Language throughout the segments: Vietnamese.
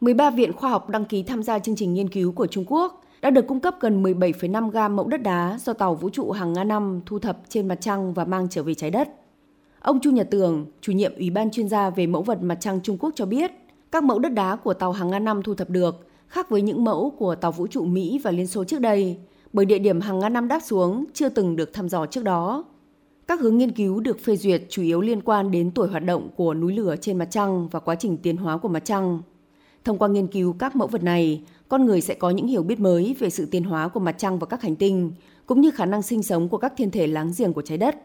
13 viện khoa học đăng ký tham gia chương trình nghiên cứu của Trung Quốc đã được cung cấp gần 17,5 gam mẫu đất đá do tàu vũ trụ hàng nga năm thu thập trên mặt trăng và mang trở về trái đất. Ông Chu Nhật Tường, chủ nhiệm Ủy ban chuyên gia về mẫu vật mặt trăng Trung Quốc cho biết, các mẫu đất đá của tàu hàng nga năm thu thập được khác với những mẫu của tàu vũ trụ Mỹ và Liên Xô trước đây, bởi địa điểm hàng nga năm đáp xuống chưa từng được thăm dò trước đó. Các hướng nghiên cứu được phê duyệt chủ yếu liên quan đến tuổi hoạt động của núi lửa trên mặt trăng và quá trình tiến hóa của mặt trăng. Thông qua nghiên cứu các mẫu vật này, con người sẽ có những hiểu biết mới về sự tiến hóa của mặt trăng và các hành tinh, cũng như khả năng sinh sống của các thiên thể láng giềng của trái đất.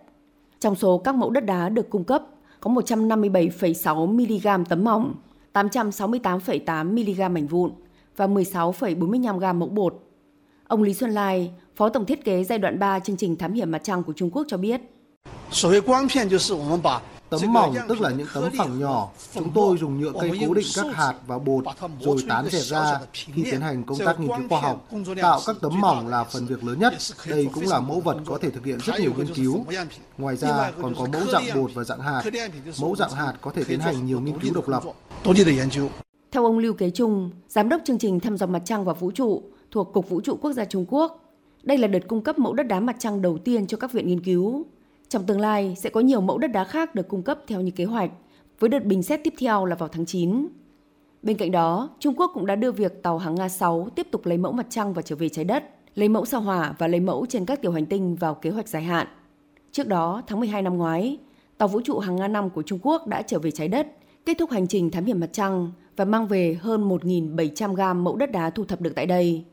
Trong số các mẫu đất đá được cung cấp, có 157,6 mg tấm mỏng, 868,8 mg mảnh vụn và 16,45 g mẫu bột. Ông Lý Xuân Lai, Phó Tổng thiết kế giai đoạn 3 chương trình thám hiểm mặt trăng của Trung Quốc cho biết. Tấm mỏng tức là những tấm phẳng nhỏ. Chúng tôi dùng nhựa cây cố định các hạt và bột rồi tán dệt ra khi tiến hành công tác nghiên cứu khoa học. Tạo các tấm mỏng là phần việc lớn nhất. Đây cũng là mẫu vật có thể thực hiện rất nhiều nghiên cứu. Ngoài ra còn có mẫu dạng bột và dạng hạt. Mẫu dạng hạt có thể tiến hành nhiều nghiên cứu độc lập. Theo ông Lưu Kế Trung, Giám đốc chương trình thăm dò mặt trăng và vũ trụ thuộc Cục Vũ trụ Quốc gia Trung Quốc, đây là đợt cung cấp mẫu đất đá mặt trăng đầu tiên cho các viện nghiên cứu. Trong tương lai sẽ có nhiều mẫu đất đá khác được cung cấp theo như kế hoạch, với đợt bình xét tiếp theo là vào tháng 9. Bên cạnh đó, Trung Quốc cũng đã đưa việc tàu hàng Nga-6 tiếp tục lấy mẫu mặt trăng và trở về trái đất, lấy mẫu sao hỏa và lấy mẫu trên các tiểu hành tinh vào kế hoạch dài hạn. Trước đó, tháng 12 năm ngoái, tàu vũ trụ hàng Nga-5 của Trung Quốc đã trở về trái đất, kết thúc hành trình thám hiểm mặt trăng và mang về hơn 1.700 gam mẫu đất đá thu thập được tại đây.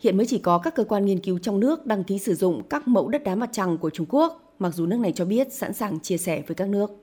Hiện mới chỉ có các cơ quan nghiên cứu trong nước đăng ký sử dụng các mẫu đất đá mặt trăng của Trung Quốc, mặc dù nước này cho biết sẵn sàng chia sẻ với các nước.